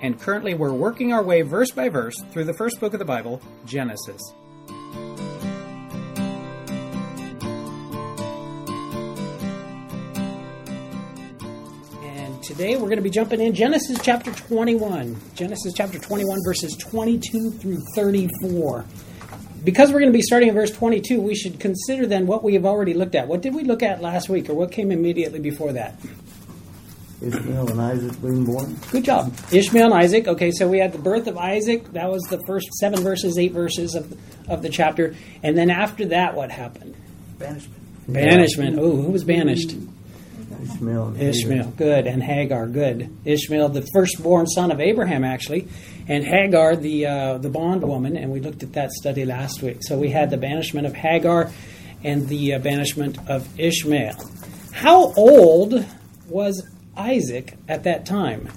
and currently we're working our way verse by verse through the first book of the Bible, Genesis. And today we're going to be jumping in Genesis chapter 21. Genesis chapter 21, verses 22 through 34. Because we're going to be starting in verse 22, we should consider then what we have already looked at. What did we look at last week, or what came immediately before that? Ishmael and Isaac being born. Good job. Ishmael and Isaac. Okay, so we had the birth of Isaac. That was the first seven verses, eight verses of, of the chapter. And then after that, what happened? Banishment. Banishment. Oh, who was banished? Ishmael. and Ishmael. Good. And Hagar. Good. Ishmael, the firstborn son of Abraham, actually. And Hagar, the, uh, the bondwoman. And we looked at that study last week. So we had the banishment of Hagar and the uh, banishment of Ishmael. How old was Isaac at that time?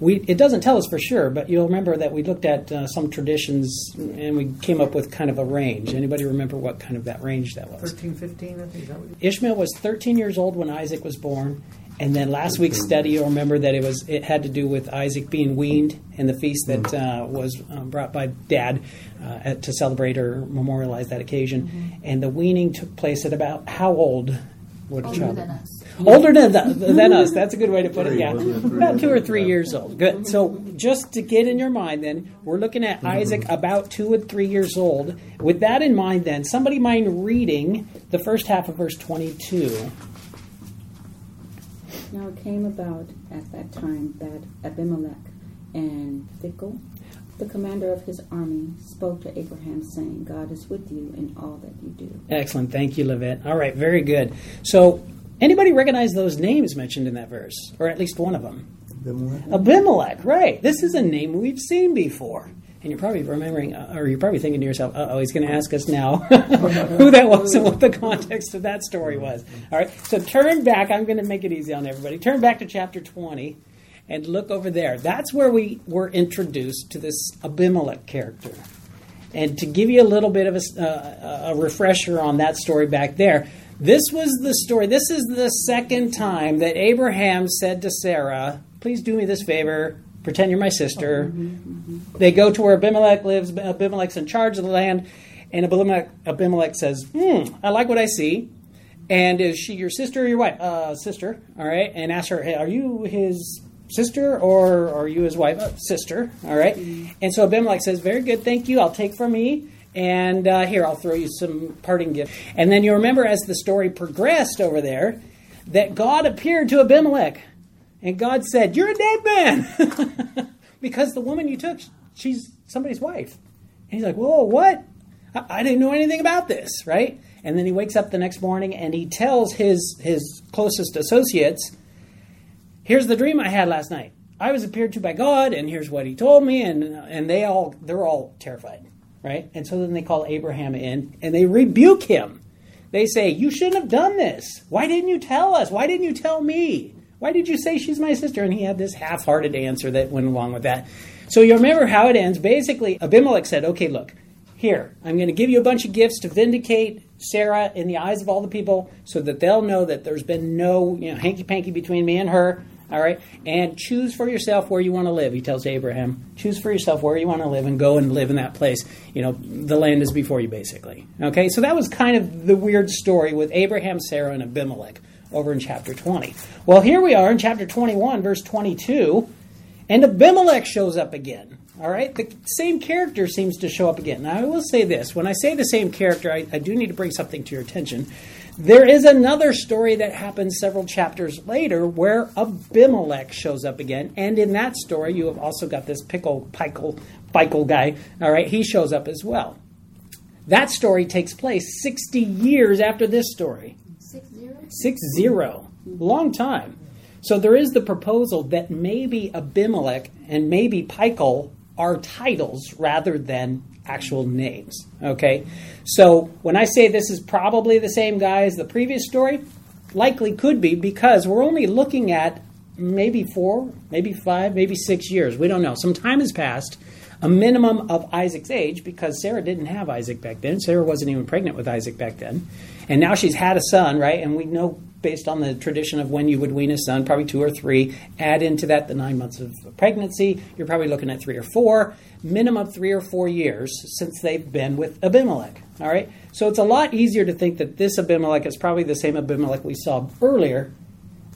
We, it doesn't tell us for sure, but you'll remember that we looked at uh, some traditions and we came up with kind of a range. Anybody remember what kind of that range that was? 13, 15, I think. That what Ishmael was 13 years old when Isaac was born, and then last week's study, you'll remember that it was it had to do with Isaac being weaned and the feast that uh, was um, brought by Dad uh, at, to celebrate or memorialize that occasion. And the weaning took place at about how old would a Older child? than us. Older than, than us. That's a good way to put it. Yeah, wasn't it? Three about two or three? three years old. Good. So just to get in your mind, then we're looking at Isaac about two and three years old. With that in mind, then somebody mind reading the first half of verse twenty-two. Now it came about at that time that Abimelech and Phicol, the commander of his army, spoke to Abraham, saying, God is with you in all that you do. Excellent. Thank you, Levette. All right, very good. So, anybody recognize those names mentioned in that verse, or at least one of them? Abimelech. Abimelech, right? This is a name we've seen before. And you're probably remembering, uh, or you're probably thinking to yourself, "Oh, he's going to ask us now who that was and what the context of that story was." All right, so turn back. I'm going to make it easy on everybody. Turn back to chapter 20 and look over there. That's where we were introduced to this Abimelech character. And to give you a little bit of a, uh, a refresher on that story back there, this was the story. This is the second time that Abraham said to Sarah, Please do me this favor, pretend you're my sister. They go to where Abimelech lives. Abimelech's in charge of the land. And Abimelech, Abimelech says, Hmm, I like what I see. And is she your sister or your wife? Uh, sister, all right. And ask her, hey, are you his sister or are you his wife? Uh, sister, all right. And so Abimelech says, very good, thank you. I'll take from me. And uh, here, I'll throw you some parting gift. And then you remember as the story progressed over there that God appeared to Abimelech. And God said, You're a dead man. because the woman you took, she's somebody's wife. And he's like, Whoa, what? I, I didn't know anything about this, right? And then he wakes up the next morning and he tells his, his closest associates, Here's the dream I had last night. I was appeared to by God, and here's what he told me, and and they all they're all terrified, right? And so then they call Abraham in and they rebuke him. They say, You shouldn't have done this. Why didn't you tell us? Why didn't you tell me? Why did you say she's my sister? And he had this half hearted answer that went along with that. So you remember how it ends. Basically, Abimelech said, Okay, look, here, I'm going to give you a bunch of gifts to vindicate Sarah in the eyes of all the people so that they'll know that there's been no you know, hanky panky between me and her. All right. And choose for yourself where you want to live, he tells Abraham. Choose for yourself where you want to live and go and live in that place. You know, the land is before you, basically. Okay. So that was kind of the weird story with Abraham, Sarah, and Abimelech over in chapter 20. Well, here we are in chapter 21, verse 22, and Abimelech shows up again. All right, the same character seems to show up again. Now, I will say this: when I say the same character, I, I do need to bring something to your attention. There is another story that happens several chapters later where Abimelech shows up again, and in that story, you have also got this pickle, pickle, pickle guy. All right, he shows up as well. That story takes place 60 years after this story. Six zero? Six zero. Long time. So there is the proposal that maybe Abimelech and maybe Pikel are titles rather than actual names. Okay? So when I say this is probably the same guy as the previous story, likely could be because we're only looking at maybe four, maybe five, maybe six years. We don't know. Some time has passed, a minimum of Isaac's age, because Sarah didn't have Isaac back then. Sarah wasn't even pregnant with Isaac back then. And now she's had a son, right? And we know based on the tradition of when you would wean a son, probably two or three. Add into that the nine months of pregnancy. You're probably looking at three or four, minimum three or four years since they've been with Abimelech. All right? So it's a lot easier to think that this Abimelech is probably the same Abimelech we saw earlier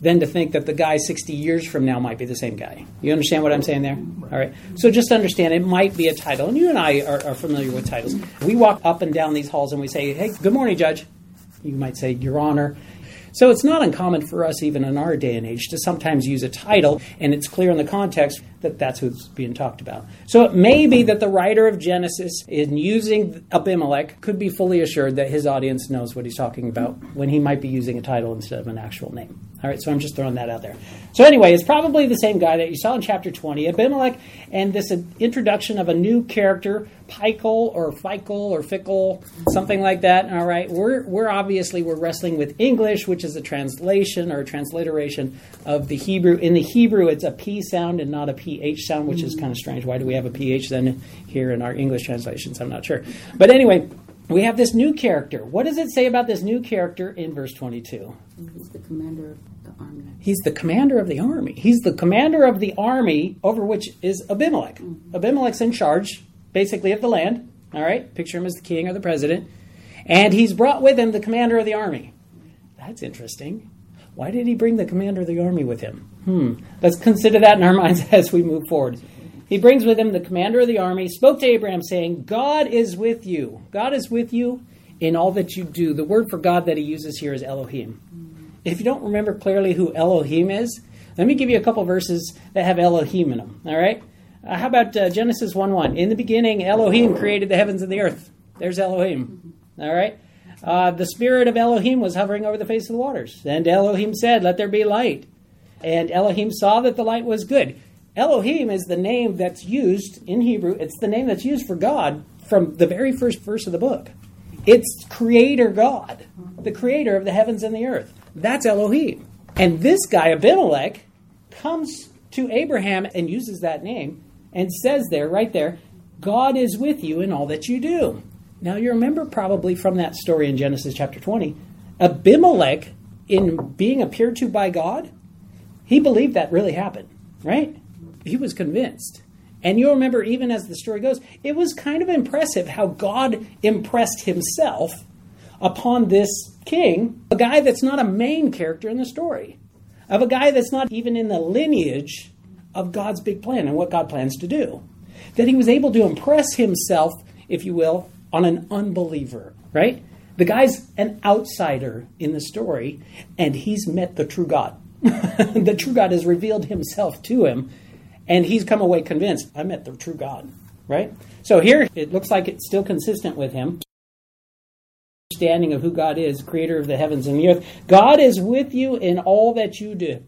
than to think that the guy 60 years from now might be the same guy. You understand what I'm saying there? All right. So just understand it might be a title. And you and I are, are familiar with titles. We walk up and down these halls and we say, hey, good morning, Judge. You might say, Your Honor. So it's not uncommon for us, even in our day and age, to sometimes use a title, and it's clear in the context that that's who's being talked about. So it may be that the writer of Genesis, in using Abimelech, could be fully assured that his audience knows what he's talking about when he might be using a title instead of an actual name. All right, so I'm just throwing that out there. So anyway, it's probably the same guy that you saw in chapter 20, Abimelech, and this introduction of a new character, Pikel or Fikel or Fickle, something like that. All right, we're we're obviously we're wrestling with English, which is a translation or a transliteration of the Hebrew. In the Hebrew, it's a P sound and not a PH sound, which is kind of strange. Why do we have a PH then here in our English translations? I'm not sure. But anyway, we have this new character. What does it say about this new character in verse 22? He's the commander of the army. He's the commander of the army. He's the commander of the army over which is Abimelech. Mm-hmm. Abimelech's in charge, basically, of the land. All right? Picture him as the king or the president. And he's brought with him the commander of the army. That's interesting. Why did he bring the commander of the army with him? Hmm. Let's consider that in our minds as we move forward. He brings with him the commander of the army, spoke to Abraham, saying, God is with you. God is with you in all that you do. The word for God that he uses here is Elohim. If you don't remember clearly who Elohim is, let me give you a couple verses that have Elohim in them. All right? Uh, how about uh, Genesis 1 1? In the beginning, Elohim created the heavens and the earth. There's Elohim. All right? Uh, the spirit of Elohim was hovering over the face of the waters. And Elohim said, Let there be light. And Elohim saw that the light was good. Elohim is the name that's used in Hebrew, it's the name that's used for God from the very first verse of the book. It's Creator God, the creator of the heavens and the earth. That's Elohim. And this guy, Abimelech, comes to Abraham and uses that name and says there, right there, God is with you in all that you do. Now, you remember probably from that story in Genesis chapter 20, Abimelech, in being appeared to by God, he believed that really happened, right? He was convinced. And you'll remember, even as the story goes, it was kind of impressive how God impressed himself upon this king, a guy that's not a main character in the story, of a guy that's not even in the lineage of God's big plan and what God plans to do. That he was able to impress himself, if you will, on an unbeliever, right? The guy's an outsider in the story, and he's met the true God. the true God has revealed himself to him and he's come away convinced, I met the true God, right? So here it looks like it's still consistent with him. Understanding of who God is, creator of the heavens and the earth. God is with you in all that you do.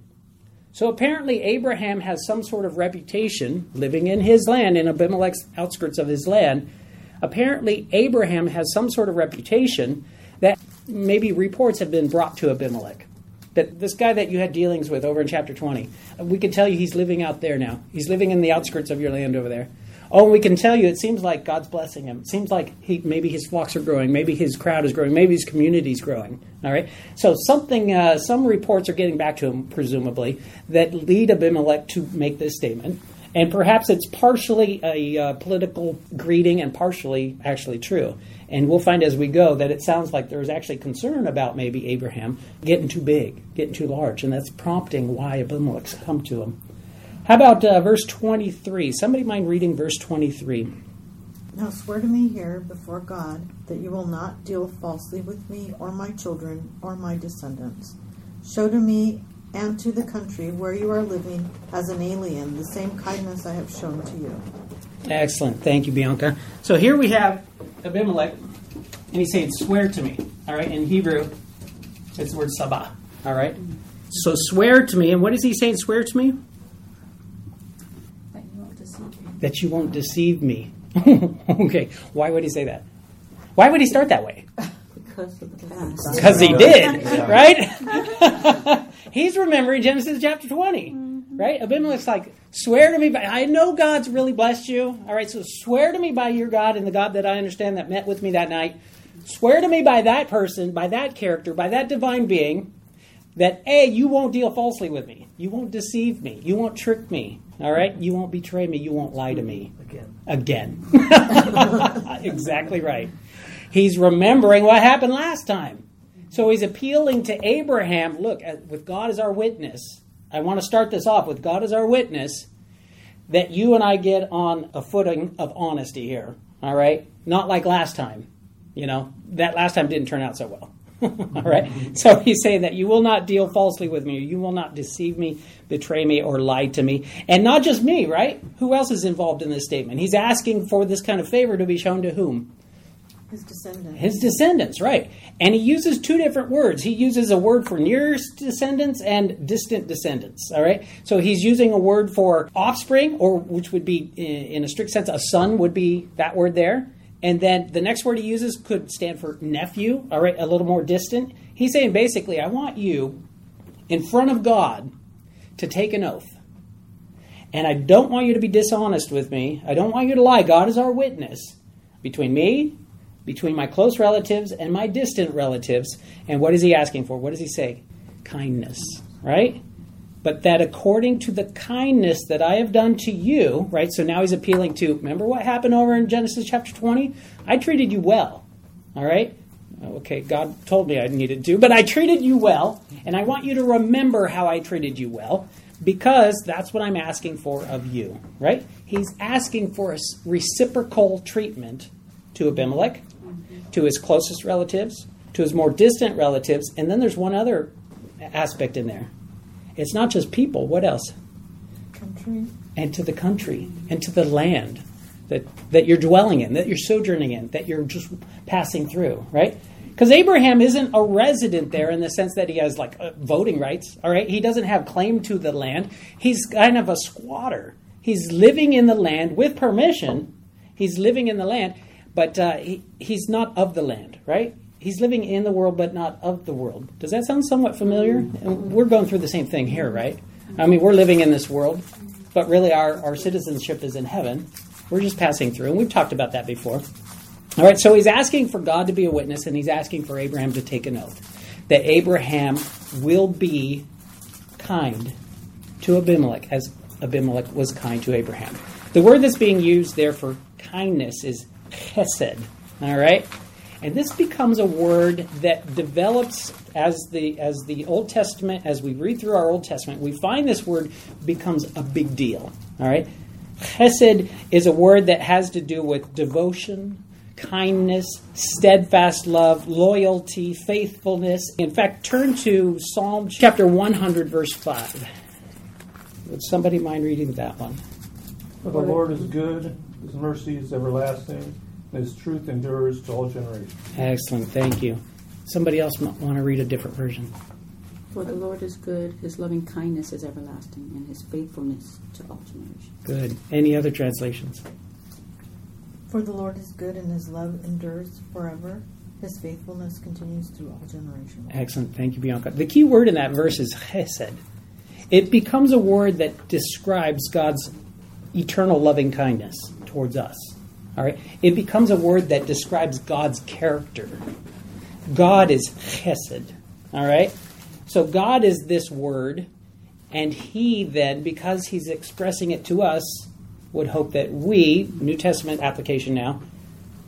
So apparently, Abraham has some sort of reputation living in his land, in Abimelech's outskirts of his land. Apparently, Abraham has some sort of reputation that maybe reports have been brought to Abimelech that this guy that you had dealings with over in chapter 20, we can tell you he's living out there now. He's living in the outskirts of your land over there. Oh, we can tell you it seems like God's blessing him. It seems like he, maybe his flocks are growing, maybe his crowd is growing, maybe his community is growing. All right. So something, uh, some reports are getting back to him, presumably, that lead Abimelech to make this statement. And perhaps it's partially a uh, political greeting and partially actually true. And we'll find as we go that it sounds like there's actually concern about maybe Abraham getting too big, getting too large, and that's prompting why Abimelech's come to him. How about uh, verse 23? Somebody mind reading verse 23? Now swear to me here before God that you will not deal falsely with me or my children or my descendants. Show to me and to the country where you are living as an alien the same kindness I have shown to you. Excellent. Thank you, Bianca. So here we have Abimelech, and he's saying, Swear to me. All right. In Hebrew, it's the word sabah. All right. So swear to me. And what is he saying? Swear to me? That you won't deceive me. that you won't deceive me. okay, why would he say that? Why would he start that way? Because of the past. Because he did, right? He's remembering Genesis chapter 20, right? Abimelech's like, swear to me by, I know God's really blessed you. All right, so swear to me by your God and the God that I understand that met with me that night. Swear to me by that person, by that character, by that divine being, that A, you won't deal falsely with me. You won't deceive me. You won't trick me. All right? You won't betray me. You won't lie to me. Again. Again. exactly right. He's remembering what happened last time. So he's appealing to Abraham look, uh, with God as our witness, I want to start this off with God as our witness that you and I get on a footing of honesty here. All right? Not like last time. You know, that last time didn't turn out so well. all right? So he's saying that you will not deal falsely with me, you will not deceive me, betray me, or lie to me. And not just me, right? Who else is involved in this statement? He's asking for this kind of favor to be shown to whom? His descendants. His descendants, right. And he uses two different words. He uses a word for nearest descendants and distant descendants, all right? So he's using a word for offspring, or which would be, in a strict sense, a son would be that word there. And then the next word he uses could stand for nephew, all right, a little more distant. He's saying basically, I want you in front of God to take an oath. And I don't want you to be dishonest with me. I don't want you to lie. God is our witness between me, between my close relatives and my distant relatives. And what is he asking for? What does he say? Kindness, right? But that according to the kindness that I have done to you, right? So now he's appealing to, remember what happened over in Genesis chapter 20? I treated you well, all right? Okay, God told me I needed to, but I treated you well, and I want you to remember how I treated you well because that's what I'm asking for of you, right? He's asking for a reciprocal treatment to Abimelech, to his closest relatives, to his more distant relatives, and then there's one other aspect in there. It's not just people, what else? Country. And to the country, and to the land that, that you're dwelling in, that you're sojourning in, that you're just passing through, right? Because Abraham isn't a resident there in the sense that he has like uh, voting rights, all right? He doesn't have claim to the land. He's kind of a squatter. He's living in the land with permission. He's living in the land, but uh, he, he's not of the land, right? He's living in the world, but not of the world. Does that sound somewhat familiar? And we're going through the same thing here, right? I mean, we're living in this world, but really our, our citizenship is in heaven. We're just passing through, and we've talked about that before. All right, so he's asking for God to be a witness, and he's asking for Abraham to take an oath that Abraham will be kind to Abimelech as Abimelech was kind to Abraham. The word that's being used there for kindness is chesed. All right? And this becomes a word that develops as the as the Old Testament, as we read through our Old Testament, we find this word becomes a big deal. All right? Chesed is a word that has to do with devotion, kindness, steadfast love, loyalty, faithfulness. In fact, turn to Psalm chapter 100, verse 5. Would somebody mind reading that one? For the Lord is good, his mercy is everlasting, and his truth endures to all generations. Excellent, thank you. Somebody else might want to read a different version. For the Lord is good, his loving kindness is everlasting, and his faithfulness to all generations. Good. Any other translations? For the Lord is good and his love endures forever. His faithfulness continues through all generations. Excellent. Thank you, Bianca. The key word in that verse is chesed. It becomes a word that describes God's eternal loving kindness towards us. All right? It becomes a word that describes God's character. God is chesed. All right? So God is this word, and He then, because He's expressing it to us, would hope that we, New Testament application now,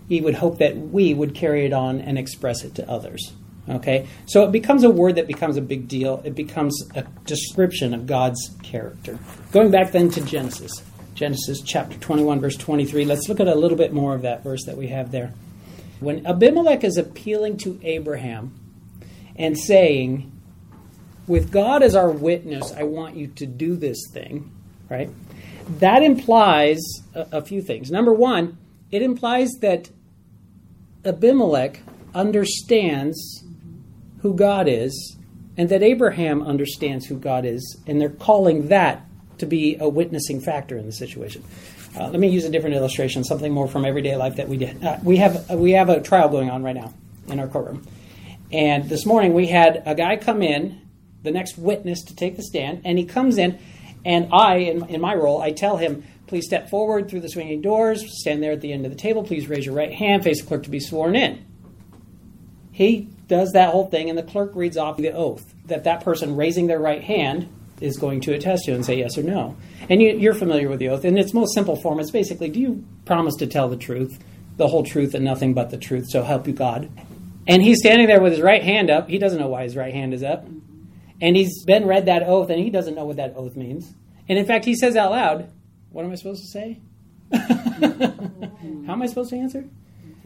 He would hope that we would carry it on and express it to others. Okay? So it becomes a word that becomes a big deal. It becomes a description of God's character. Going back then to Genesis. Genesis chapter 21, verse 23. Let's look at a little bit more of that verse that we have there. When Abimelech is appealing to Abraham and saying, With God as our witness, I want you to do this thing, right? That implies a, a few things. Number one, it implies that Abimelech understands who God is and that Abraham understands who God is, and they're calling that to be a witnessing factor in the situation. Uh, let me use a different illustration, something more from everyday life that we did. Uh, we have we have a trial going on right now in our courtroom, and this morning we had a guy come in, the next witness to take the stand, and he comes in, and I, in, in my role, I tell him, please step forward through the swinging doors, stand there at the end of the table, please raise your right hand, face the clerk to be sworn in. He does that whole thing, and the clerk reads off the oath that that person raising their right hand is going to attest to and say yes or no. And you, are familiar with the oath. In its most simple form, it's basically do you promise to tell the truth, the whole truth, and nothing but the truth, so help you God? And he's standing there with his right hand up. He doesn't know why his right hand is up. And he's been read that oath, and he doesn't know what that oath means. And in fact, he says out loud, What am I supposed to say? How am I supposed to answer?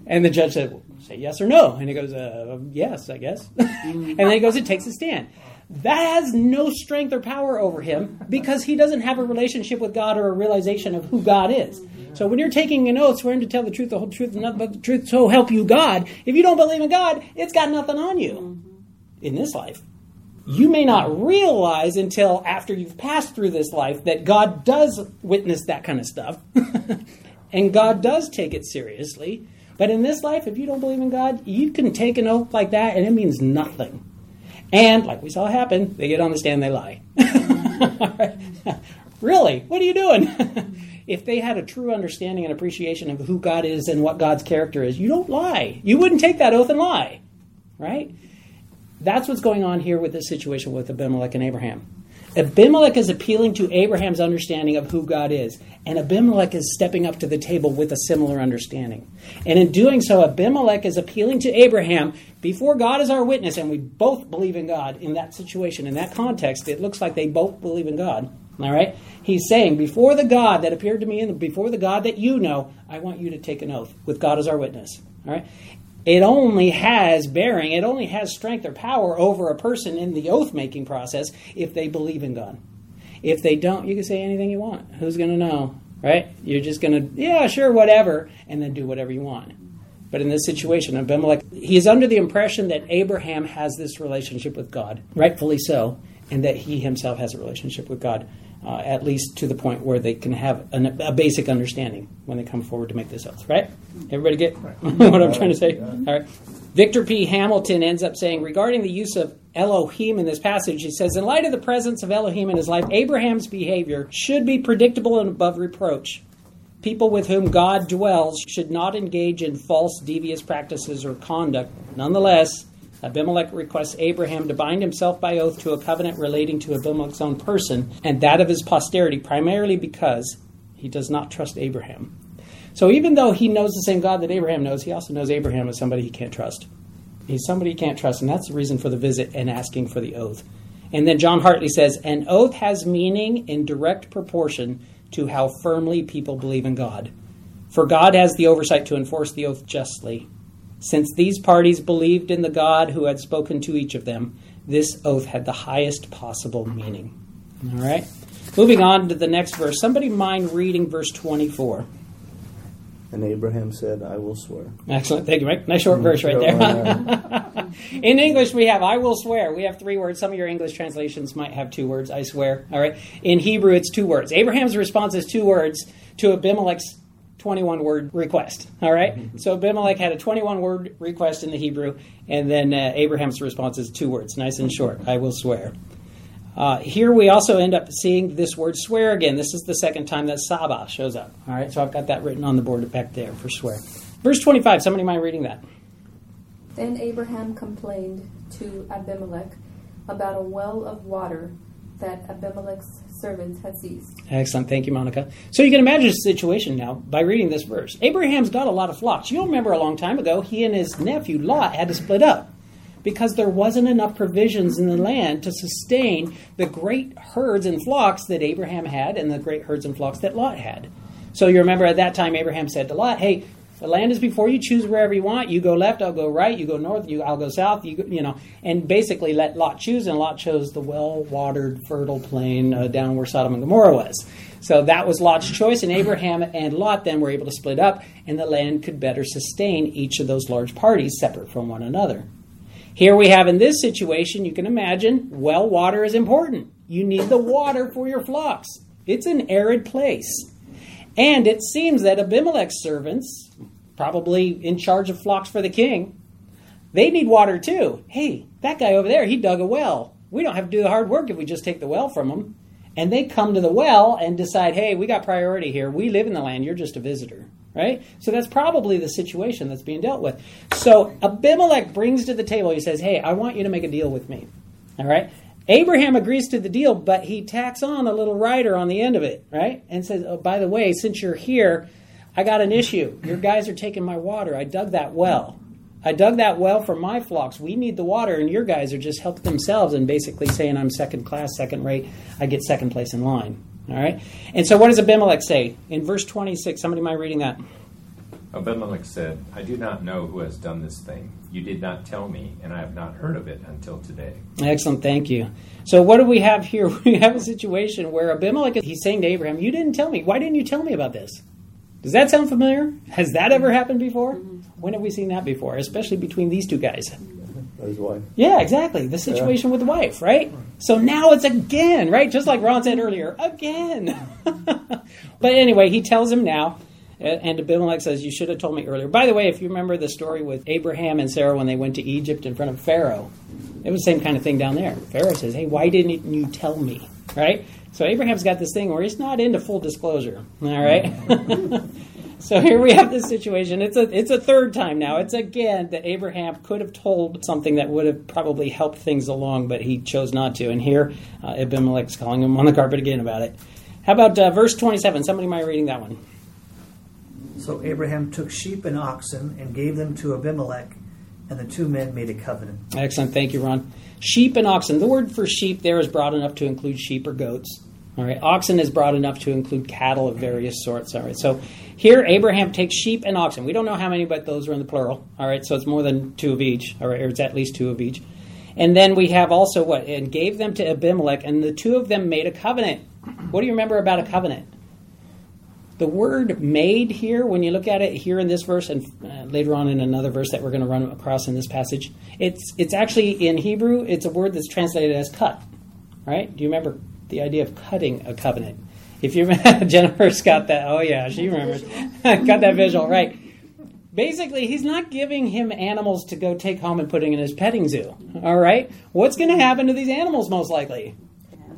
And the judge said, well, Say yes or no. And he goes, uh, Yes, I guess. and then he goes and takes a stand. That has no strength or power over him because he doesn't have a relationship with God or a realization of who God is. So when you're taking an oath, swearing to tell the truth, the whole truth, and nothing but the truth, so help you God, if you don't believe in God, it's got nothing on you in this life. You may not realize until after you've passed through this life that God does witness that kind of stuff. and God does take it seriously. But in this life, if you don't believe in God, you can take an oath like that and it means nothing. And like we saw happen, they get on the stand, they lie. really? What are you doing? if they had a true understanding and appreciation of who God is and what God's character is, you don't lie. You wouldn't take that oath and lie, right? That's what's going on here with this situation with Abimelech and Abraham. Abimelech is appealing to Abraham's understanding of who God is, and Abimelech is stepping up to the table with a similar understanding. And in doing so, Abimelech is appealing to Abraham before God is our witness, and we both believe in God in that situation, in that context. It looks like they both believe in God. All right? He's saying, before the God that appeared to me and before the God that you know, I want you to take an oath with God as our witness. All right? It only has bearing, it only has strength or power over a person in the oath making process if they believe in God. If they don't, you can say anything you want. Who's going to know? Right? You're just going to, yeah, sure, whatever, and then do whatever you want. But in this situation, Abimelech, he is under the impression that Abraham has this relationship with God, rightfully so, and that he himself has a relationship with God uh, at least to the point where they can have an, a basic understanding when they come forward to make this oath. Right? Everybody get what I'm trying to say? All right. Victor P. Hamilton ends up saying regarding the use of Elohim in this passage, he says, In light of the presence of Elohim in his life, Abraham's behavior should be predictable and above reproach. People with whom God dwells should not engage in false, devious practices or conduct. Nonetheless, Abimelech requests Abraham to bind himself by oath to a covenant relating to Abimelech's own person and that of his posterity, primarily because he does not trust Abraham. So even though he knows the same God that Abraham knows, he also knows Abraham is somebody he can't trust. He's somebody he can't trust, and that's the reason for the visit and asking for the oath. And then John Hartley says, An oath has meaning in direct proportion to how firmly people believe in God. For God has the oversight to enforce the oath justly. Since these parties believed in the God who had spoken to each of them, this oath had the highest possible meaning. All right? Moving on to the next verse. Somebody mind reading verse 24. And Abraham said, I will swear. Excellent. Thank you, Mike. Nice short mm-hmm. verse right there. In English, we have I will swear. We have three words. Some of your English translations might have two words. I swear. All right. In Hebrew, it's two words. Abraham's response is two words to Abimelech's 21 word request. All right? mm-hmm. So Abimelech had a 21 word request in the Hebrew, and then uh, Abraham's response is two words, nice and short I will swear. Uh, here we also end up seeing this word swear again. This is the second time that Saba shows up. All right, so I've got that written on the board back there for swear. Verse 25, somebody mind reading that? Then Abraham complained to Abimelech about a well of water that Abimelech's servants had ceased. Excellent. Thank you, Monica. So you can imagine the situation now by reading this verse. Abraham's got a lot of flocks. You'll remember a long time ago, he and his nephew Lot had to split up because there wasn't enough provisions in the land to sustain the great herds and flocks that Abraham had and the great herds and flocks that Lot had. So you remember at that time, Abraham said to Lot, Hey, the land is before you. Choose wherever you want. You go left, I'll go right. You go north, you, I'll go south. You, you know, and basically let Lot choose. And Lot chose the well-watered, fertile plain uh, down where Sodom and Gomorrah was. So that was Lot's choice. And Abraham and Lot then were able to split up, and the land could better sustain each of those large parties separate from one another. Here we have in this situation, you can imagine, well water is important. You need the water for your flocks. It's an arid place. And it seems that Abimelech's servants, probably in charge of flocks for the king, they need water too. Hey, that guy over there, he dug a well. We don't have to do the hard work if we just take the well from him. And they come to the well and decide, hey, we got priority here. We live in the land. You're just a visitor. Right? So that's probably the situation that's being dealt with. So Abimelech brings to the table, he says, hey, I want you to make a deal with me. All right? Abraham agrees to the deal, but he tacks on a little rider on the end of it, right? And says, oh, by the way, since you're here, I got an issue. Your guys are taking my water. I dug that well. I dug that well for my flocks. We need the water, and your guys are just helping themselves and basically saying I'm second class, second rate. I get second place in line. All right? And so what does Abimelech say? In verse 26, somebody mind reading that? Abimelech said, I do not know who has done this thing. You did not tell me, and I have not heard of it until today. Excellent, thank you. So what do we have here? We have a situation where Abimelech he's saying to Abraham, "You didn't tell me. Why didn't you tell me about this?" Does that sound familiar? Has that ever happened before? When have we seen that before? Especially between these two guys. His wife. Yeah, exactly. The situation with the wife, right? So now it's again, right? Just like Ron said earlier, again. but anyway, he tells him now, and Abimelech says, You should have told me earlier. By the way, if you remember the story with Abraham and Sarah when they went to Egypt in front of Pharaoh, it was the same kind of thing down there. Pharaoh says, Hey, why didn't you tell me? Right? So Abraham's got this thing where he's not into full disclosure. All right? so here we have this situation. It's a it's a third time now. It's again that Abraham could have told something that would have probably helped things along, but he chose not to. And here uh, Abimelech's calling him on the carpet again about it. How about uh, verse 27? Somebody mind reading that one? So Abraham took sheep and oxen and gave them to Abimelech, and the two men made a covenant. Excellent. Thank you, Ron. Sheep and oxen. The word for sheep there is broad enough to include sheep or goats. All right. Oxen is broad enough to include cattle of various sorts. All right. So here Abraham takes sheep and oxen. We don't know how many, but those are in the plural. All right. So it's more than two of each. All right. Or it's at least two of each. And then we have also what? And gave them to Abimelech, and the two of them made a covenant. What do you remember about a covenant? The word made here, when you look at it here in this verse and uh, later on in another verse that we're going to run across in this passage, it's, it's actually in Hebrew, it's a word that's translated as cut. Right? Do you remember the idea of cutting a covenant? If you remember, Jennifer's got that, oh yeah, she remembers. got that visual, right. Basically, he's not giving him animals to go take home and putting in his petting zoo. All right? What's going to happen to these animals most likely?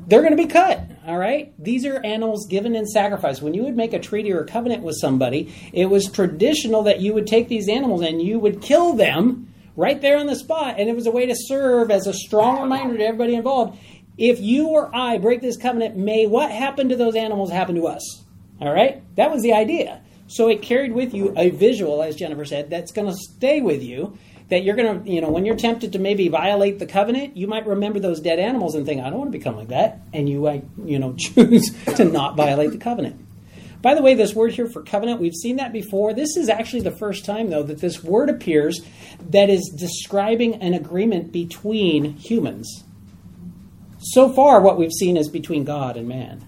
they're going to be cut. All right? These are animals given in sacrifice. When you would make a treaty or a covenant with somebody, it was traditional that you would take these animals and you would kill them right there on the spot. And it was a way to serve as a strong reminder to everybody involved if you or I break this covenant, may what happened to those animals happen to us. All right? That was the idea. So it carried with you a visual, as Jennifer said, that's going to stay with you that you're going to, you know, when you're tempted to maybe violate the covenant, you might remember those dead animals and think, I don't want to become like that. And you, like, you know, choose to not violate the covenant. By the way, this word here for covenant, we've seen that before. This is actually the first time, though, that this word appears that is describing an agreement between humans. So far, what we've seen is between God and man.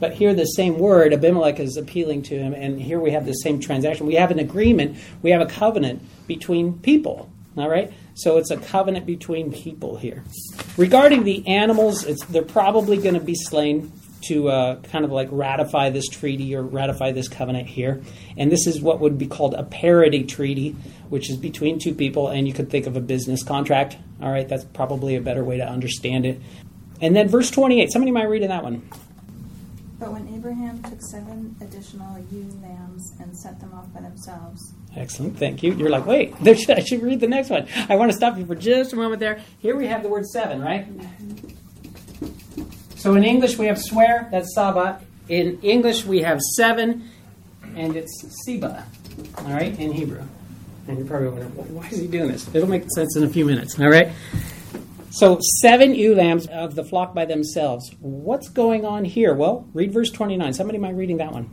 But here, the same word, Abimelech is appealing to him, and here we have the same transaction. We have an agreement, we have a covenant between people. All right? So it's a covenant between people here. Regarding the animals, they're probably going to be slain to uh, kind of like ratify this treaty or ratify this covenant here. And this is what would be called a parity treaty, which is between two people, and you could think of a business contract. All right, that's probably a better way to understand it. And then verse 28, somebody might read in that one. But when Abraham took seven additional ewe lambs and set them off by themselves. Excellent, thank you. You're like, wait, I should read the next one. I want to stop you for just a moment there. Here we have the word seven, right? So in English we have swear, that's saba. In English we have seven, and it's siba, all right, in Hebrew. And you're probably wondering, why is he doing this? It'll make sense in a few minutes, all right? So, seven ewe lambs of the flock by themselves. What's going on here? Well, read verse 29. Somebody mind reading that one.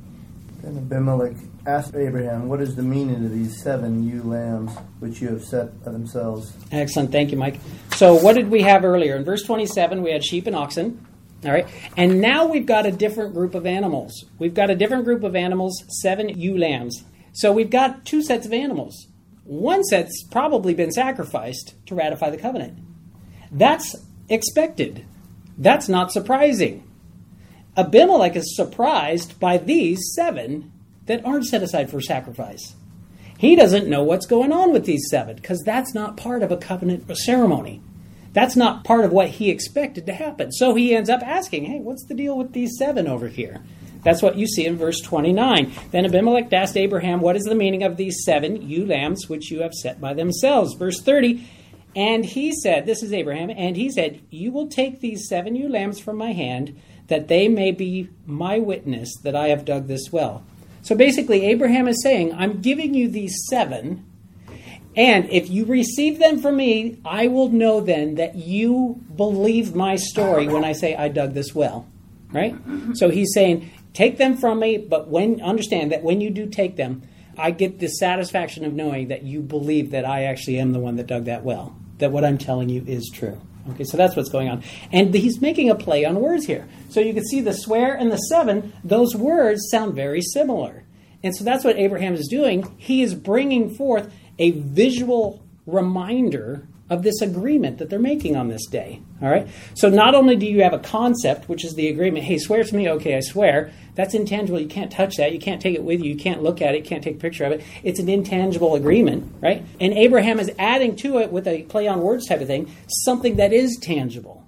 Then Abimelech asked Abraham, What is the meaning of these seven ewe lambs which you have set by themselves? Excellent. Thank you, Mike. So, what did we have earlier? In verse 27, we had sheep and oxen. All right. And now we've got a different group of animals. We've got a different group of animals, seven ewe lambs. So, we've got two sets of animals. One set's probably been sacrificed to ratify the covenant. That's expected. That's not surprising. Abimelech is surprised by these seven that aren't set aside for sacrifice. He doesn't know what's going on with these seven because that's not part of a covenant ceremony. That's not part of what he expected to happen. So he ends up asking, hey, what's the deal with these seven over here? That's what you see in verse 29. Then Abimelech asked Abraham, What is the meaning of these seven ewe lambs which you have set by themselves? Verse 30. And he said, This is Abraham, and he said, You will take these seven ewe lambs from my hand, that they may be my witness that I have dug this well. So basically, Abraham is saying, I'm giving you these seven, and if you receive them from me, I will know then that you believe my story when I say I dug this well. Right? So he's saying, Take them from me, but when understand that when you do take them, I get the satisfaction of knowing that you believe that I actually am the one that dug that well, that what I'm telling you is true. Okay, so that's what's going on. And he's making a play on words here. So you can see the swear and the seven, those words sound very similar. And so that's what Abraham is doing. He is bringing forth a visual reminder of this agreement that they're making on this day. All right? So not only do you have a concept, which is the agreement, hey, swear to me, okay, I swear. That's intangible. You can't touch that. You can't take it with you. You can't look at it. You can't take a picture of it. It's an intangible agreement, right? And Abraham is adding to it with a play on words type of thing, something that is tangible.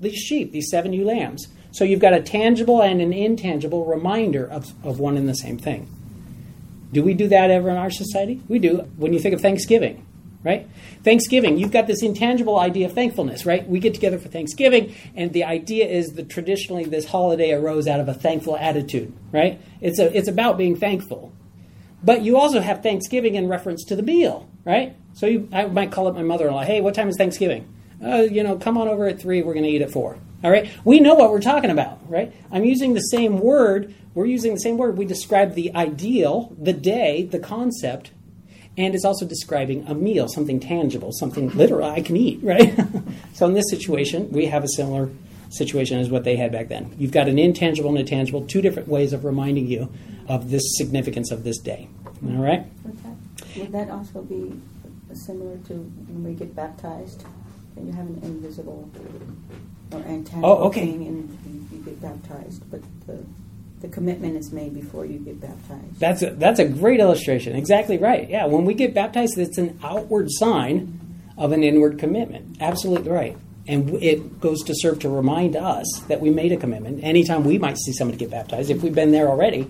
These sheep, these seven ewe lambs. So you've got a tangible and an intangible reminder of, of one and the same thing. Do we do that ever in our society? We do. When you think of Thanksgiving, right? Thanksgiving, you've got this intangible idea of thankfulness, right? We get together for Thanksgiving, and the idea is that traditionally this holiday arose out of a thankful attitude, right? It's, a, it's about being thankful. But you also have Thanksgiving in reference to the meal, right? So you, I might call up my mother in law, hey, what time is Thanksgiving? Uh, you know, come on over at 3, we're going to eat at 4. All right? We know what we're talking about, right? I'm using the same word. We're using the same word. We describe the ideal, the day, the concept, and it's also describing a meal, something tangible, something literal I can eat, right? so in this situation, we have a similar situation as what they had back then. You've got an intangible and a tangible, two different ways of reminding you of this significance of this day. All right? Would that, would that also be similar to when we get baptized and you have an invisible or intangible Oh, okay. thing and you get baptized, but the the commitment is made before you get baptized. That's a, that's a great illustration. Exactly right. Yeah, when we get baptized, it's an outward sign of an inward commitment. Absolutely right. And it goes to serve to remind us that we made a commitment. Anytime we might see somebody get baptized, if we've been there already,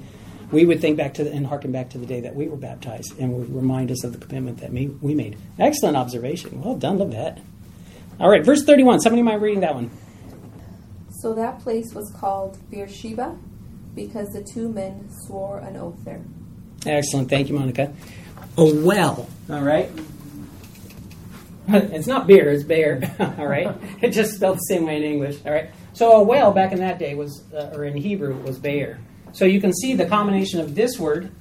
we would think back to the, and harken back to the day that we were baptized and would remind us of the commitment that we we made. Excellent observation. Well done, Levette. All right, verse 31. Somebody mind reading that one? So that place was called Beersheba because the two men swore an oath there. Excellent. Thank you, Monica. A well. All right. It's not beer, it's bear. all right. It just spelled the same way in English. All right. So a well back in that day was, uh, or in Hebrew, was bear. So you can see the combination of this word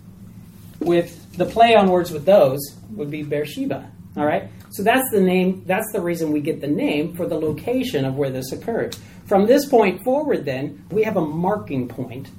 with the play on words with those would be Beersheba. All right. So that's the name. That's the reason we get the name for the location of where this occurred. From this point forward, then we have a marking point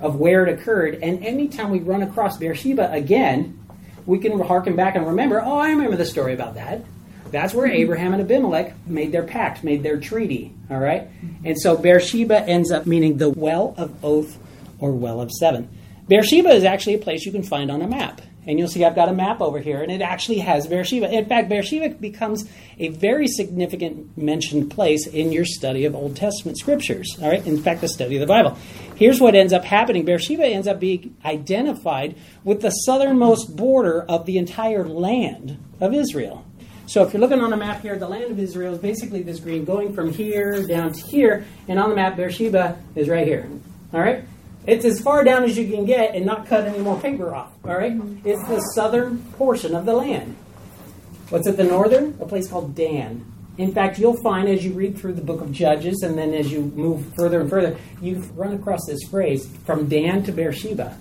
of where it occurred. And anytime we run across Beersheba again, we can harken back and remember, oh, I remember the story about that. That's where Abraham and Abimelech made their pact, made their treaty. All right? And so Beersheba ends up meaning the well of oath or well of seven. Beersheba is actually a place you can find on a map. And you'll see I've got a map over here, and it actually has Beersheba. In fact, Beersheba becomes a very significant mentioned place in your study of Old Testament scriptures. All right, in fact, the study of the Bible. Here's what ends up happening: Beersheba ends up being identified with the southernmost border of the entire land of Israel. So if you're looking on a map here, the land of Israel is basically this green going from here down to here, and on the map, Beersheba is right here. All right. It's as far down as you can get and not cut any more paper off. All right? It's the southern portion of the land. What's at the northern? A place called Dan. In fact, you'll find as you read through the book of Judges and then as you move further and further, you run across this phrase from Dan to Beersheba.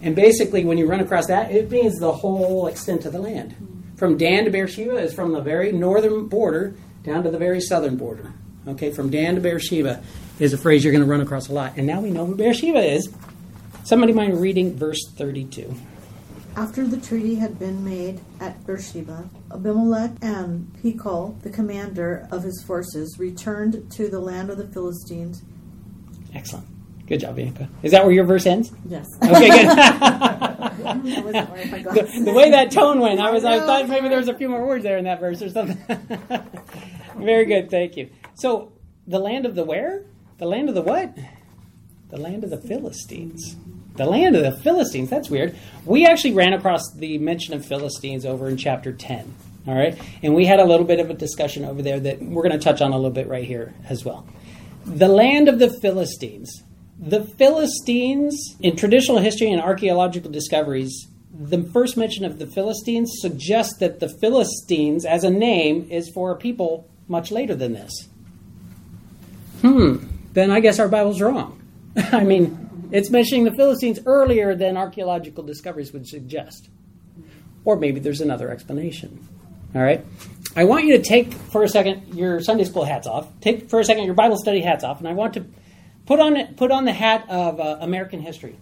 And basically, when you run across that, it means the whole extent of the land. From Dan to Beersheba is from the very northern border down to the very southern border. Okay, from Dan to Beersheba is a phrase you're going to run across a lot. And now we know who Beersheba is. Somebody mind reading verse 32. After the treaty had been made at Beersheba, Abimelech and Pekol, the commander of his forces, returned to the land of the Philistines. Excellent. Good job, Bianca. Is that where your verse ends? Yes. Okay, good. I wasn't wearing my the, the way that tone went, I was I thought maybe there was a few more words there in that verse or something. Very good, thank you. So the land of the where? The land of the what? The land of the Philistines. The land of the Philistines. That's weird. We actually ran across the mention of Philistines over in chapter 10. All right? And we had a little bit of a discussion over there that we're going to touch on a little bit right here as well. The land of the Philistines. The Philistines, in traditional history and archaeological discoveries, the first mention of the Philistines suggests that the Philistines, as a name, is for a people much later than this. Hmm, then I guess our Bible's wrong. I mean, it's mentioning the Philistines earlier than archaeological discoveries would suggest. Or maybe there's another explanation. All right? I want you to take for a second your Sunday school hats off. Take for a second your Bible study hats off, and I want to put on put on the hat of uh, American history.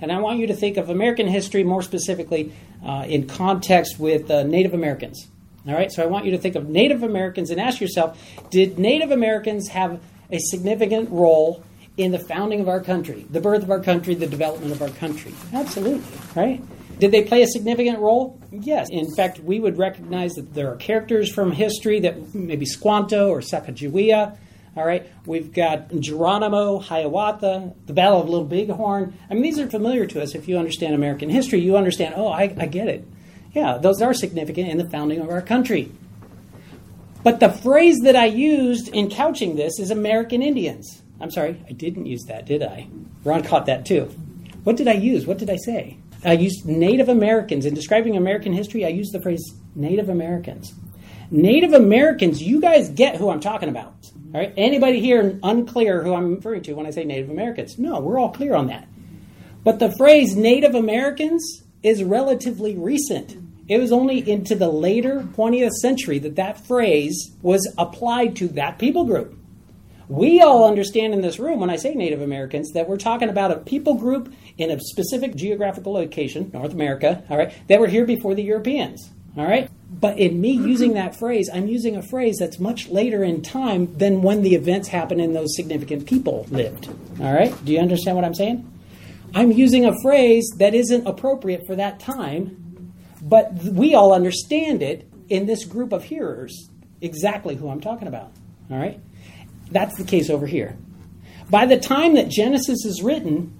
And I want you to think of American history more specifically uh, in context with uh, Native Americans. All right, so I want you to think of Native Americans and ask yourself did Native Americans have a significant role in the founding of our country, the birth of our country, the development of our country? Absolutely, right? Did they play a significant role? Yes. In fact, we would recognize that there are characters from history that maybe Squanto or Sacagawea. All right, we've got Geronimo, Hiawatha, the Battle of Little Bighorn. I mean, these are familiar to us. If you understand American history, you understand, oh, I, I get it. Yeah, those are significant in the founding of our country. But the phrase that I used in couching this is American Indians. I'm sorry, I didn't use that, did I? Ron caught that too. What did I use? What did I say? I used Native Americans. In describing American history, I used the phrase Native Americans. Native Americans, you guys get who I'm talking about. All right? Anybody here unclear who I'm referring to when I say Native Americans? No, we're all clear on that. But the phrase Native Americans is relatively recent. It was only into the later 20th century that that phrase was applied to that people group. We all understand in this room when I say Native Americans that we're talking about a people group in a specific geographical location, North America, all right, that were here before the Europeans, all right? But in me using that phrase, I'm using a phrase that's much later in time than when the events happened and those significant people lived, all right? Do you understand what I'm saying? I'm using a phrase that isn't appropriate for that time, but we all understand it in this group of hearers exactly who I'm talking about, all right? That's the case over here. By the time that Genesis is written,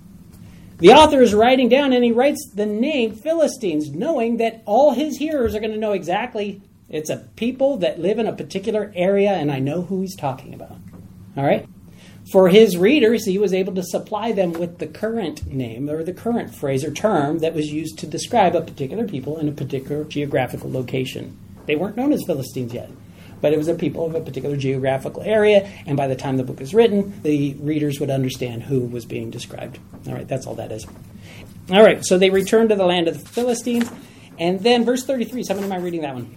the author is writing down and he writes the name Philistines, knowing that all his hearers are going to know exactly it's a people that live in a particular area and I know who he's talking about. All right? For his readers, he was able to supply them with the current name or the current phrase or term that was used to describe a particular people in a particular geographical location. They weren't known as Philistines yet but it was a people of a particular geographical area, and by the time the book is written, the readers would understand who was being described. All right, that's all that is. All right, so they returned to the land of the Philistines, and then verse 33, somebody am I reading that one?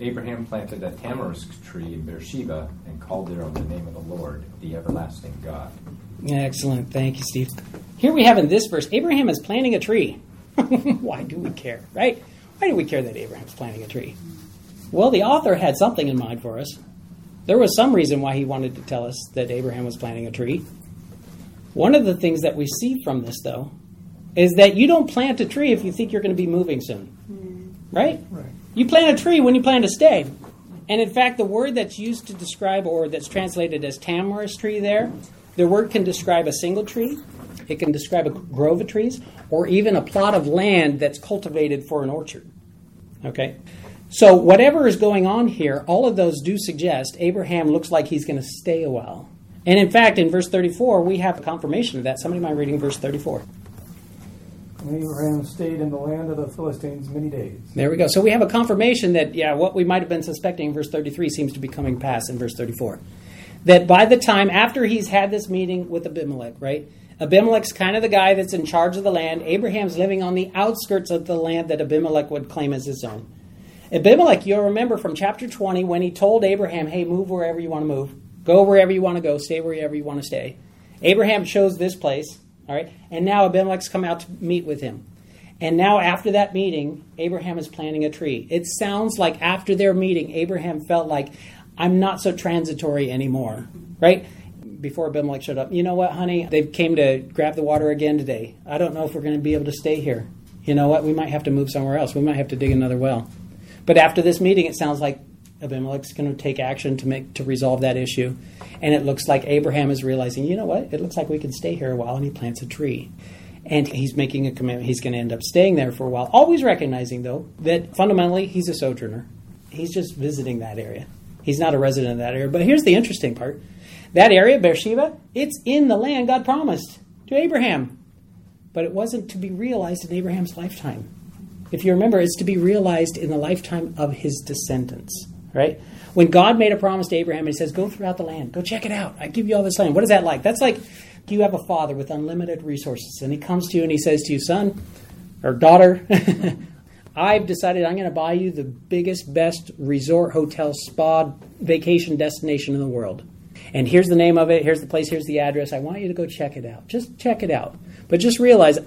Abraham planted a tamarisk tree in Beersheba and called it on the name of the Lord, the everlasting God. Excellent, thank you, Steve. Here we have in this verse, Abraham is planting a tree. Why do we care, right? Why do we care that Abraham's planting a tree? Well, the author had something in mind for us. There was some reason why he wanted to tell us that Abraham was planting a tree. One of the things that we see from this, though, is that you don't plant a tree if you think you're going to be moving soon. Hmm. Right? Right. You plant a tree when you plan to stay. And in fact, the word that's used to describe, or that's translated as tamarisk tree there, the word can describe a single tree, it can describe a grove of trees, or even a plot of land that's cultivated for an orchard. Okay? So, whatever is going on here, all of those do suggest Abraham looks like he's going to stay a while. And in fact, in verse 34, we have a confirmation of that. Somebody mind reading verse 34? Abraham stayed in the land of the Philistines many days. There we go. So we have a confirmation that, yeah, what we might have been suspecting in verse 33 seems to be coming past in verse 34. That by the time after he's had this meeting with Abimelech, right? Abimelech's kind of the guy that's in charge of the land. Abraham's living on the outskirts of the land that Abimelech would claim as his own. Abimelech, you'll remember from chapter 20 when he told Abraham, hey, move wherever you want to move, go wherever you want to go, stay wherever you want to stay. Abraham chose this place, all right, and now Abimelech's come out to meet with him. And now, after that meeting, Abraham is planting a tree. It sounds like after their meeting, Abraham felt like, I'm not so transitory anymore, right? before Abimelech showed up, you know what, honey? They came to grab the water again today. I don't know if we're going to be able to stay here. You know what? We might have to move somewhere else. We might have to dig another well. But after this meeting, it sounds like Abimelech's going to take action to make to resolve that issue. And it looks like Abraham is realizing, you know what? It looks like we can stay here a while, and he plants a tree. And he's making a commitment. He's going to end up staying there for a while. Always recognizing, though, that fundamentally he's a sojourner. He's just visiting that area. He's not a resident of that area. But here's the interesting part that area, Beersheba, it's in the land God promised to Abraham. But it wasn't to be realized in Abraham's lifetime. If you remember, it's to be realized in the lifetime of his descendants, right? When God made a promise to Abraham, he says, Go throughout the land, go check it out. I give you all this land. What is that like? That's like you have a father with unlimited resources, and he comes to you and he says to you, Son or daughter, I've decided I'm going to buy you the biggest, best resort, hotel, spa, vacation destination in the world. And here's the name of it, here's the place, here's the address. I want you to go check it out. Just check it out. But just realize,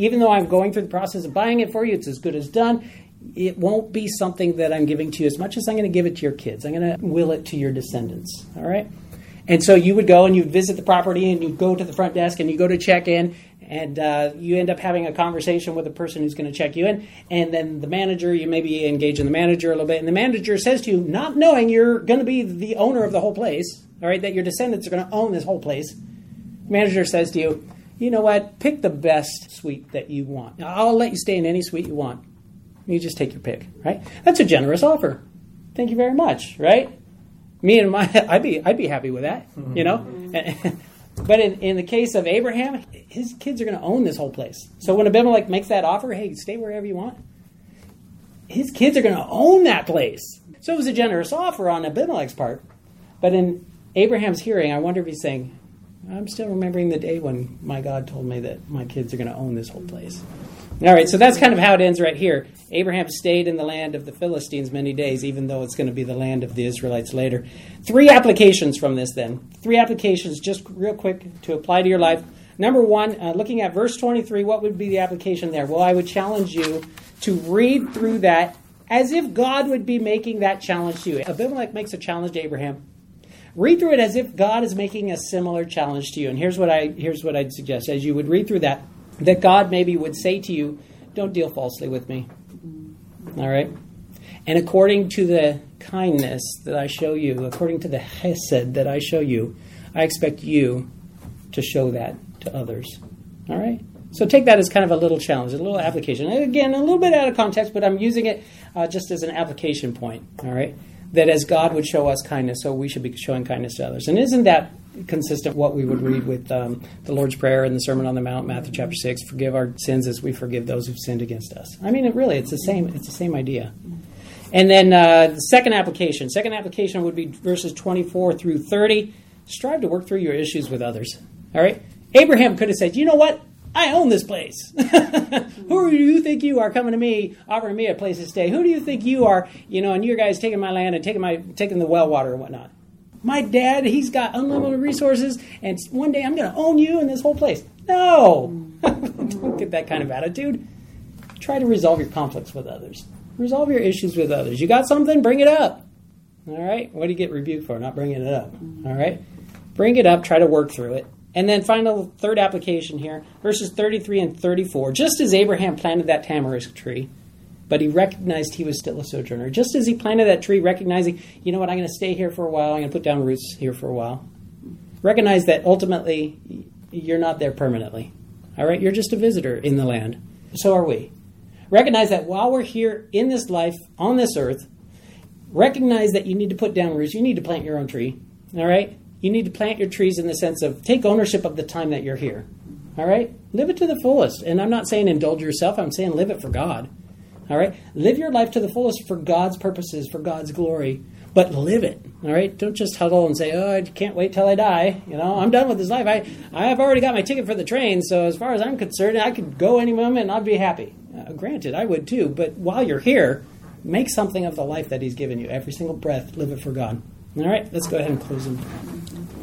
even though I'm going through the process of buying it for you, it's as good as done. It won't be something that I'm giving to you as much as I'm going to give it to your kids. I'm going to will it to your descendants. All right? And so you would go and you'd visit the property and you'd go to the front desk and you go to check in and uh, you end up having a conversation with the person who's going to check you in. And then the manager, you maybe engage in the manager a little bit. And the manager says to you, not knowing you're going to be the owner of the whole place, all right, that your descendants are going to own this whole place. The manager says to you, you know what? Pick the best suite that you want. I'll let you stay in any suite you want. You just take your pick, right? That's a generous offer. Thank you very much, right? Me and my, I'd be, I'd be happy with that, you know. but in, in the case of Abraham, his kids are going to own this whole place. So when Abimelech makes that offer, hey, stay wherever you want. His kids are going to own that place. So it was a generous offer on Abimelech's part. But in Abraham's hearing, I wonder if he's saying, I'm still remembering the day when my God told me that my kids are going to own this whole place. All right, so that's kind of how it ends right here. Abraham stayed in the land of the Philistines many days, even though it's going to be the land of the Israelites later. Three applications from this, then. Three applications, just real quick, to apply to your life. Number one, uh, looking at verse 23, what would be the application there? Well, I would challenge you to read through that as if God would be making that challenge to you. Abimelech makes a challenge to Abraham. Read through it as if God is making a similar challenge to you. And here's what I here's what I'd suggest as you would read through that, that God maybe would say to you, Don't deal falsely with me. All right? And according to the kindness that I show you, according to the hesed that I show you, I expect you to show that to others. All right? So take that as kind of a little challenge, a little application. Again, a little bit out of context, but I'm using it uh, just as an application point. All right? That as God would show us kindness, so we should be showing kindness to others. And isn't that consistent what we would read with um, the Lord's Prayer and the Sermon on the Mount, Matthew chapter six? Forgive our sins as we forgive those who've sinned against us. I mean, it really, it's the same. It's the same idea. And then uh, the second application. Second application would be verses twenty-four through thirty. Strive to work through your issues with others. All right. Abraham could have said, "You know what? I own this place. Who do you think you are coming to me, offering me a place to stay? Who do you think you are, you know, and you guys taking my land and taking my taking the well water and whatnot? My dad, he's got unlimited resources, and one day I'm going to own you and this whole place. No, don't get that kind of attitude. Try to resolve your conflicts with others. Resolve your issues with others. You got something, bring it up. All right. What do you get rebuked for? Not bringing it up. All right. Bring it up. Try to work through it. And then final third application here, verses 33 and 34. Just as Abraham planted that tamarisk tree, but he recognized he was still a sojourner. Just as he planted that tree, recognizing, you know what, I'm going to stay here for a while, I'm going to put down roots here for a while. Recognize that ultimately you're not there permanently. All right, you're just a visitor in the land. So are we. Recognize that while we're here in this life, on this earth, recognize that you need to put down roots. You need to plant your own tree. All right? You need to plant your trees in the sense of take ownership of the time that you're here. All right? Live it to the fullest. And I'm not saying indulge yourself, I'm saying live it for God. All right? Live your life to the fullest for God's purposes, for God's glory, but live it. All right? Don't just huddle and say, "Oh, I can't wait till I die." You know, I'm done with this life. I I have already got my ticket for the train, so as far as I'm concerned, I could go any moment and I'd be happy. Uh, granted, I would too, but while you're here, make something of the life that he's given you. Every single breath, live it for God. All right, let's go ahead and close them.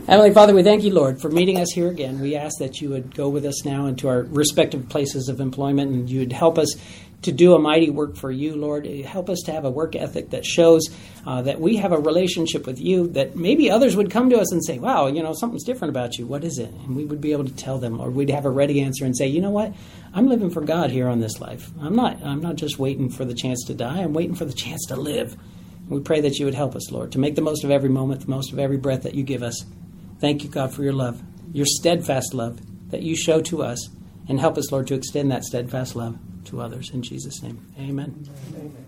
Heavenly Father, we thank you, Lord, for meeting us here again. We ask that you would go with us now into our respective places of employment and you would help us to do a mighty work for you, Lord. Help us to have a work ethic that shows uh, that we have a relationship with you, that maybe others would come to us and say, wow, you know, something's different about you. What is it? And we would be able to tell them, or we'd have a ready answer and say, you know what? I'm living for God here on this life. I'm not, I'm not just waiting for the chance to die, I'm waiting for the chance to live. We pray that you would help us, Lord, to make the most of every moment, the most of every breath that you give us. Thank you, God, for your love, your steadfast love that you show to us, and help us, Lord, to extend that steadfast love to others. In Jesus' name, amen. Amen.